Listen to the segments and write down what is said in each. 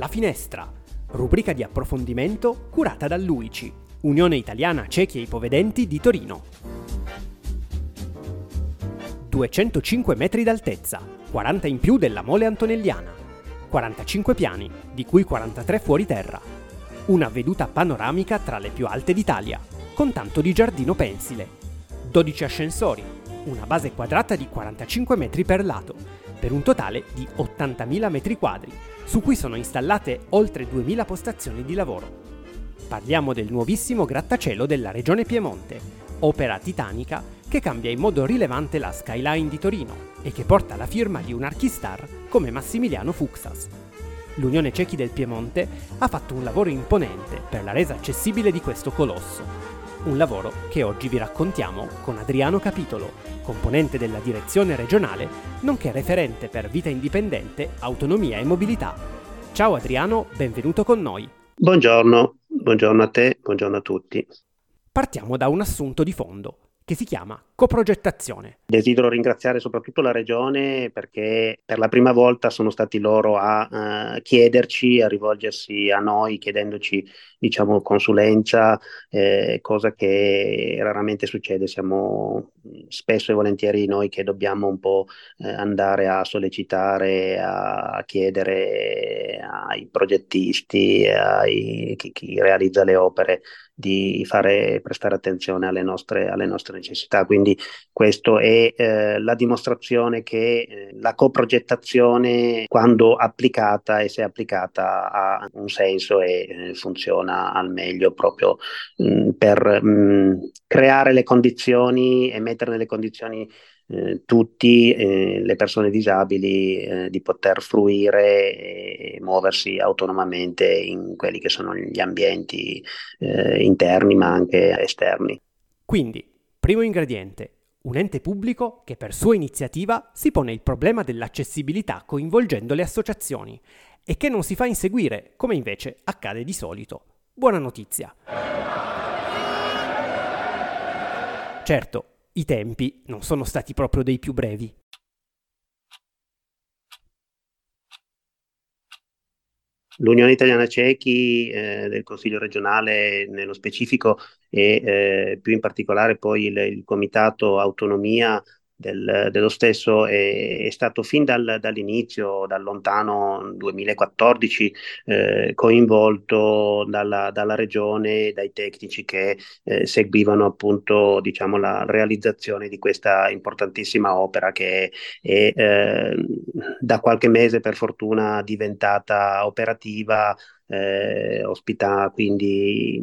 La Finestra, rubrica di approfondimento curata dall'UICI, Unione Italiana Ciechi e Ipovedenti di Torino. 205 metri d'altezza, 40 in più della mole antonelliana, 45 piani, di cui 43 fuori terra, una veduta panoramica tra le più alte d'Italia, con tanto di giardino pensile, 12 ascensori, una base quadrata di 45 metri per lato, per un totale di 80.000 metri quadri, su cui sono installate oltre 2.000 postazioni di lavoro. Parliamo del nuovissimo grattacielo della Regione Piemonte, opera titanica che cambia in modo rilevante la skyline di Torino e che porta la firma di un archistar come Massimiliano Fuxas. L'Unione Cechi del Piemonte ha fatto un lavoro imponente per la resa accessibile di questo colosso un lavoro che oggi vi raccontiamo con Adriano Capitolo, componente della direzione regionale, nonché referente per vita indipendente, autonomia e mobilità. Ciao Adriano, benvenuto con noi. Buongiorno, buongiorno a te, buongiorno a tutti. Partiamo da un assunto di fondo che si chiama coprogettazione. Desidero ringraziare soprattutto la Regione perché per la prima volta sono stati loro a uh, chiederci, a rivolgersi a noi chiedendoci diciamo consulenza, eh, cosa che raramente succede. Siamo spesso e volentieri noi che dobbiamo un po' eh, andare a sollecitare, a chiedere ai progettisti, ai, chi, chi realizza le opere di fare, prestare attenzione alle nostre, alle nostre necessità. Quindi questa è eh, la dimostrazione che eh, la coprogettazione, quando applicata e se applicata, ha un senso e eh, funziona al meglio proprio mh, mm, per mh, mm, creare le condizioni e mettere nelle condizioni eh, tutti eh, le persone disabili eh, di poter fruire e muoversi autonomamente in quelli che sono gli ambienti eh, interni ma anche esterni. Quindi, primo ingrediente, un ente pubblico che per sua iniziativa si pone il problema dell'accessibilità coinvolgendo le associazioni e che non si fa inseguire come invece accade di solito. Buona notizia. Certo, i tempi non sono stati proprio dei più brevi. L'Unione Italiana Cechi eh, del Consiglio regionale nello specifico e eh, più in particolare poi il, il Comitato Autonomia del, dello stesso è, è, stato fin dal, dall'inizio, dal lontano 2014, eh, coinvolto dalla, dalla, regione, dai tecnici che eh, seguivano appunto diciamo, la realizzazione di questa importantissima opera che è eh, da qualche mese per fortuna diventata operativa eh, ospita quindi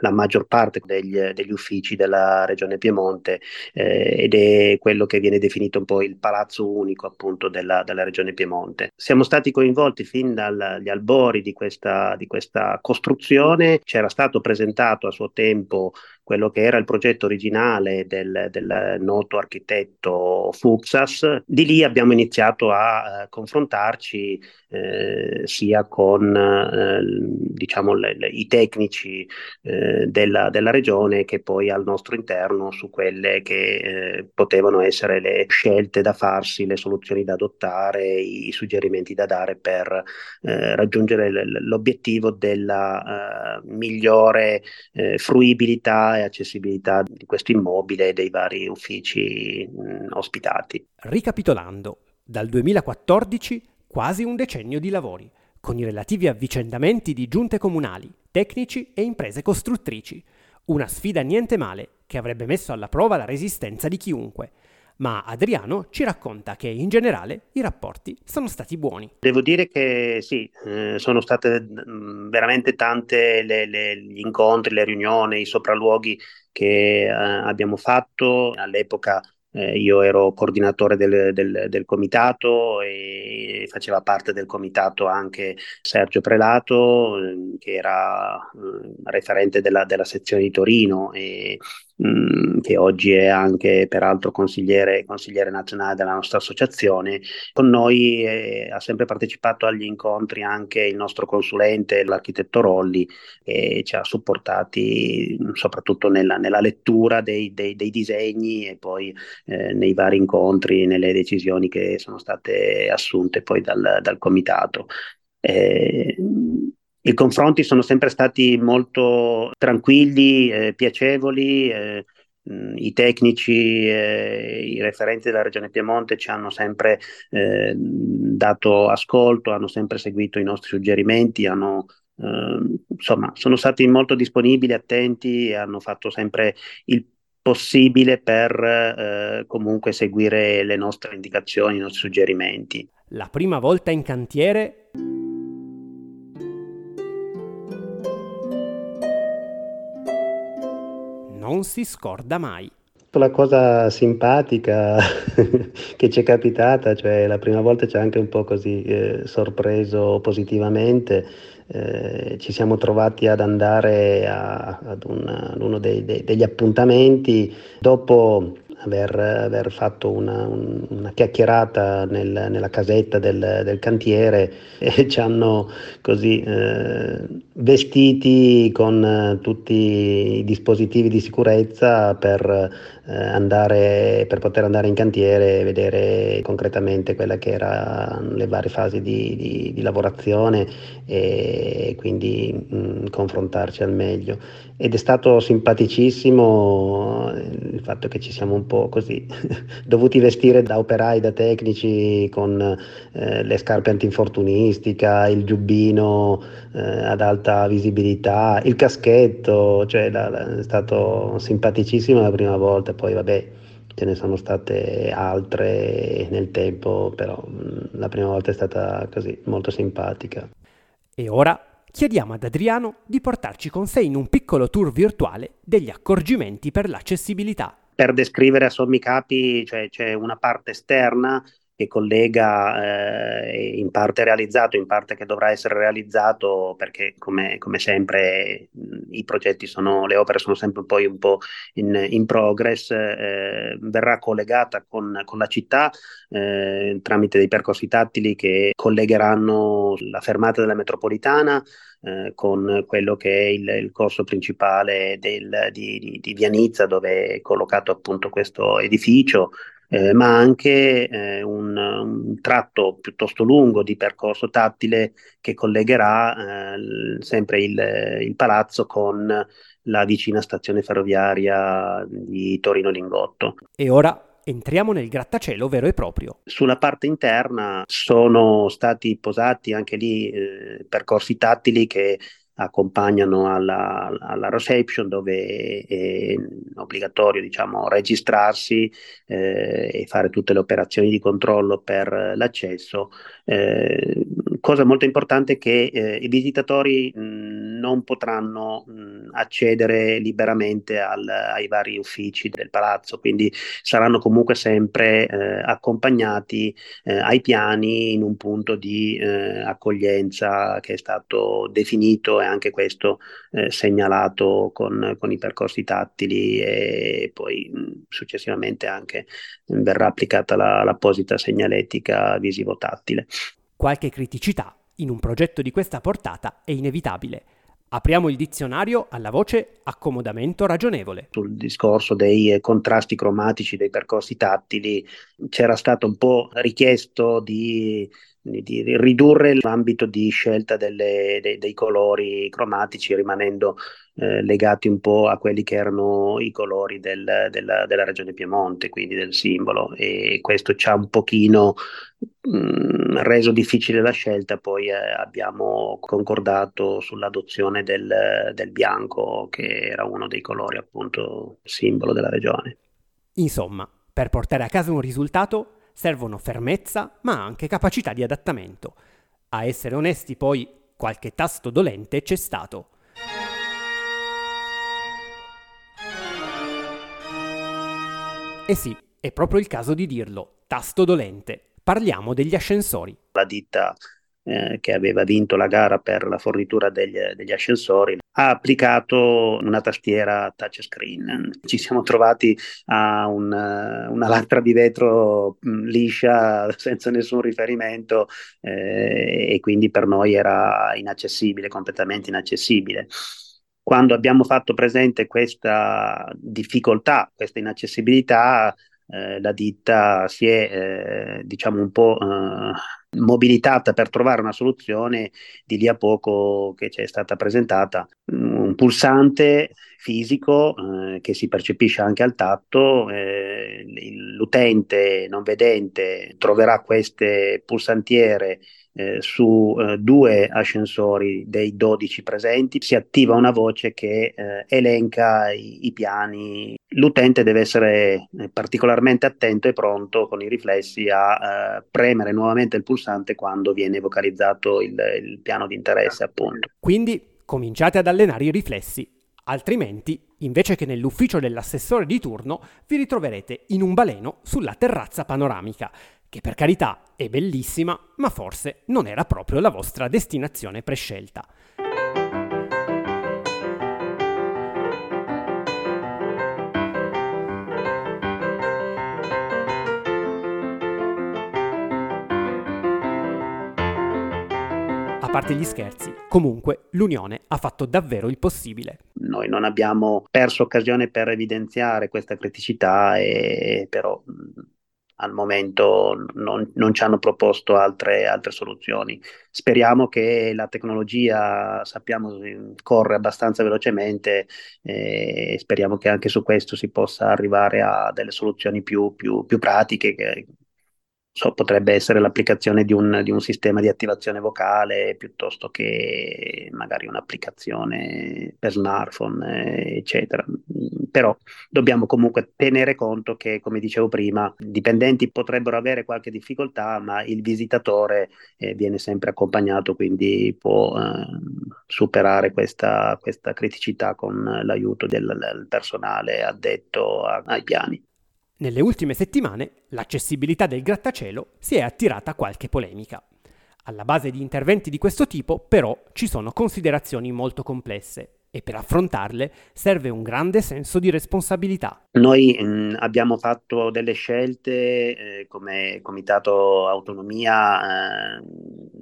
la maggior parte degli, degli uffici della regione Piemonte eh, ed è quello che viene definito un po' il palazzo unico appunto della, della regione Piemonte. Siamo stati coinvolti fin dagli albori di questa, di questa costruzione, c'era stato presentato a suo tempo quello che era il progetto originale del, del noto architetto Fuxas. Di lì abbiamo iniziato a eh, confrontarci eh, sia con eh, diciamo, le, le, i tecnici eh, della, della, regione che poi al nostro interno su quelle che eh, potevano essere le scelte da farsi, le soluzioni da adottare, i, suggerimenti da dare per eh, raggiungere l'obiettivo della migliore fruibilità e accessibilità di questo immobile e dei vari uffici mh, ospitati. Ricapitolando, dal 2014 quasi un decennio di lavori, con i relativi avvicendamenti di giunte comunali, tecnici e imprese costruttrici. Una sfida niente male che avrebbe messo alla prova la resistenza di chiunque ma Adriano ci racconta che in generale i rapporti sono stati buoni. Devo dire che sì, eh, sono state mm, veramente tante le, le, gli incontri, le riunioni, i sopralluoghi che eh, abbiamo fatto all'epoca. Eh, io ero coordinatore del, del, del, comitato e faceva parte del comitato anche Sergio Prelato, eh, che era eh, referente della, della, sezione di Torino e Che oggi è anche peraltro consigliere, consigliere, nazionale della nostra associazione. Con noi eh, ha sempre partecipato agli incontri anche il nostro consulente, l'architetto Rolli, che ci ha supportati soprattutto nella, nella lettura dei, dei, dei, disegni e poi eh, nei vari incontri, nelle decisioni che sono state assunte poi dal, dal comitato. Eh, I confronti sono sempre stati molto tranquilli, eh, piacevoli. Eh, i tecnici, eh, i referenti della Regione Piemonte ci hanno sempre eh, dato ascolto, hanno sempre seguito i nostri suggerimenti, hanno, eh, insomma, sono stati molto disponibili, attenti e hanno fatto sempre il possibile per eh, comunque seguire le nostre indicazioni, i nostri suggerimenti. La prima volta in cantiere non si scorda mai. La cosa simpatica che ci è capitata, cioè la prima volta ci ha anche un po' così eh, sorpreso positivamente, eh, ci siamo trovati ad andare a, ad, un, ad, uno dei, dei, degli appuntamenti dopo aver, aver fatto una, un, una chiacchierata nel, nella casetta del, del, cantiere e ci hanno così eh, vestiti con eh, tutti i dispositivi di sicurezza per, andare, per poter andare in cantiere e vedere concretamente quelle che erano le varie fasi di, di, di lavorazione e quindi mh, mm, confrontarci al meglio. Ed è stato simpaticissimo il fatto che ci siamo un po' così dovuti vestire da operai, da tecnici con eh, le scarpe antinfortunistica, il giubbino eh, ad alta visibilità, il caschetto, cioè la, la, è stato simpaticissimo la prima volta, poi vabbè ce ne sono state altre nel tempo, però mm, la prima volta è stata così molto simpatica. E ora chiediamo ad Adriano di portarci con sé in un piccolo tour virtuale degli accorgimenti per l'accessibilità. Per descrivere a sommi capi cioè, c'è una parte esterna che collega eh, in parte realizzato, in parte che dovrà essere realizzato, perché come, come sempre i progetti sono, le opere sono sempre poi un po' in, in progress, eh, verrà collegata con, con la città eh, tramite dei percorsi tattili che collegheranno la fermata della metropolitana eh, con quello che è il, il corso principale del, di, di, di Vianizza dove è collocato appunto questo edificio eh, ma anche eh, un, un, tratto piuttosto lungo di percorso tattile che collegherà eh, sempre il, il, palazzo con la vicina stazione ferroviaria di Torino Lingotto. E ora entriamo nel grattacielo vero e proprio. Sulla parte interna sono stati posati anche lì eh, percorsi tattili che accompagnano alla, alla reception dove è obbligatorio diciamo, registrarsi eh, e fare tutte le operazioni di controllo per l'accesso. Eh, cosa molto importante è che eh, i visitatori mh, non potranno mh, accedere liberamente al, ai vari uffici del palazzo, quindi saranno comunque sempre eh, accompagnati eh, ai piani in un punto di eh, accoglienza che è stato definito e anche questo eh, segnalato con, con, i percorsi tattili e poi mh, successivamente anche verrà applicata la, l'apposita segnaletica visivo-tattile. Qualche criticità in un progetto di questa portata è inevitabile. Apriamo il dizionario alla voce accomodamento ragionevole. Sul discorso dei eh, contrasti cromatici dei percorsi tattili c'era stato un po' richiesto di di, ridurre l'ambito di scelta delle, dei, dei, colori cromatici rimanendo eh, legati un po' a quelli che erano i colori del, della, della, regione Piemonte, quindi del simbolo e questo ci ha un pochino mh, mm, reso difficile la scelta, poi eh, abbiamo concordato sull'adozione del, del bianco che era uno dei colori appunto simbolo della regione. Insomma, per portare a casa un risultato servono fermezza ma anche capacità di adattamento. A essere onesti poi qualche tasto dolente c'è stato. E sì, è proprio il caso di dirlo, tasto dolente. Parliamo degli ascensori. La ditta eh, che aveva vinto la gara per la fornitura degli, degli, ascensori, ha applicato una tastiera touchscreen. Ci siamo trovati a un, una lastra di vetro mh, mm, liscia senza nessun riferimento eh, e quindi per noi era inaccessibile, completamente inaccessibile quando abbiamo fatto presente questa difficoltà, questa inaccessibilità, eh, la ditta si è, eh, diciamo, un po' eh, mobilitata per trovare una soluzione di lì a poco che ci è stata presentata. Un pulsante fisico eh, che si percepisce anche al tatto, eh, l'utente non vedente troverà queste pulsantiere eh, su eh, due ascensori dei 12 presenti, si attiva una voce che eh, elenca i, i, piani. L'utente deve essere eh, particolarmente attento e pronto con i riflessi a eh, premere nuovamente il pulsante quando viene vocalizzato il, il piano di interesse, appunto. Quindi cominciate ad allenare i riflessi altrimenti, invece che nell'ufficio dell'assessore di turno, vi ritroverete in un baleno sulla terrazza panoramica, che per carità è bellissima, ma forse non era proprio la vostra destinazione prescelta. A parte gli scherzi, comunque l'Unione ha fatto davvero il possibile. Noi non abbiamo perso occasione per evidenziare questa criticità, e, però al momento non, non, ci hanno proposto altre, altre, soluzioni. Speriamo che la tecnologia, sappiamo, corre abbastanza velocemente e speriamo che anche su questo si possa arrivare a delle soluzioni più, più, più pratiche che, so, potrebbe essere l'applicazione di un, di un, sistema di attivazione vocale piuttosto che magari un'applicazione per smartphone, eccetera. Però dobbiamo comunque tenere conto che, come dicevo prima, i dipendenti potrebbero avere qualche difficoltà, ma il visitatore eh, viene sempre accompagnato, quindi può eh, superare questa, questa, criticità con l'aiuto del, del personale addetto a, ai piani. Nelle ultime settimane l'accessibilità del grattacielo si è attirata qualche polemica. Alla base di interventi di questo tipo, però, ci sono considerazioni molto complesse e per affrontarle serve un grande senso di responsabilità. Noi mh, mm, abbiamo fatto delle scelte eh, come Comitato Autonomia, eh,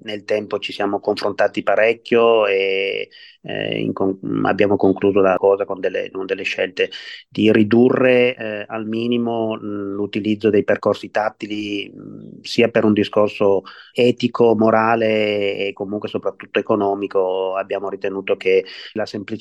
nel tempo ci siamo confrontati parecchio e eh, con- abbiamo concluso la cosa con delle, con delle scelte di ridurre eh, al minimo mh, l'utilizzo dei percorsi tattili mh, sia per un discorso etico, morale e comunque soprattutto economico. Abbiamo ritenuto che la semplicità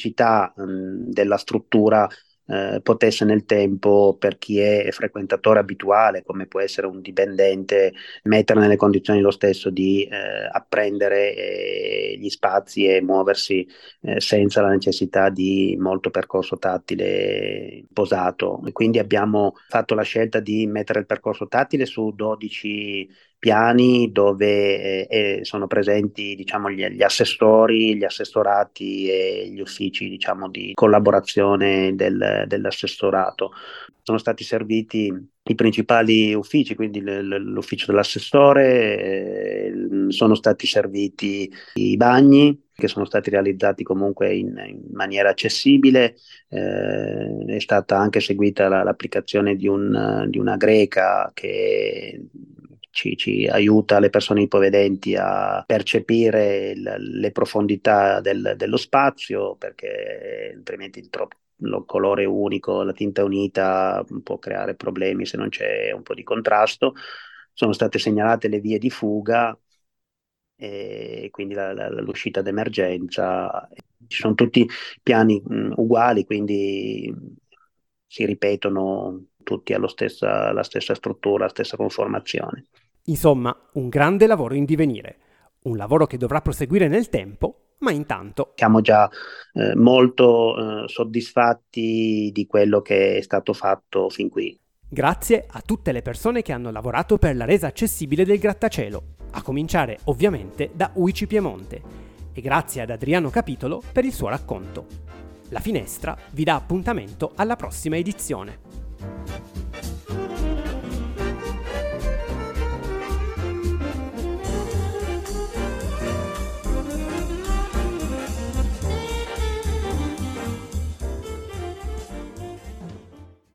mh, della struttura eh, potesse nel tempo, per chi è frequentatore abituale, come può essere un dipendente, mettere nelle condizioni lo stesso di eh, apprendere eh, gli spazi e muoversi eh, senza la necessità di molto percorso tattile posato. Quindi abbiamo fatto la scelta di mettere il percorso tattile su 12 piani dove eh, sono presenti diciamo, gli, gli, assessori, gli assessorati e gli uffici diciamo, di collaborazione del, dell'assessorato. Sono stati serviti i principali uffici, quindi l'ufficio dell'assessore, eh, sono stati serviti i bagni che sono stati realizzati comunque in, in maniera accessibile, eh, è stata anche seguita la, l'applicazione di, un, di una greca che ci, ci, aiuta le persone ipovedenti a percepire il, le profondità del, dello spazio, perché altrimenti il troppo lo colore unico, la tinta unita può creare problemi se non c'è un po' di contrasto. Sono state segnalate le vie di fuga e quindi la, la, l'uscita d'emergenza. Ci sono tutti piani mh, uguali, quindi si ripetono tutti alla stessa, stessa struttura, la stessa conformazione. Insomma, un grande lavoro in divenire, un lavoro che dovrà proseguire nel tempo, ma intanto... Siamo già eh, molto eh, soddisfatti di quello che è stato fatto fin qui. Grazie a tutte le persone che hanno lavorato per la resa accessibile del grattacielo, a cominciare ovviamente da Uici Piemonte, e grazie ad Adriano Capitolo per il suo racconto. La finestra vi dà appuntamento alla prossima edizione.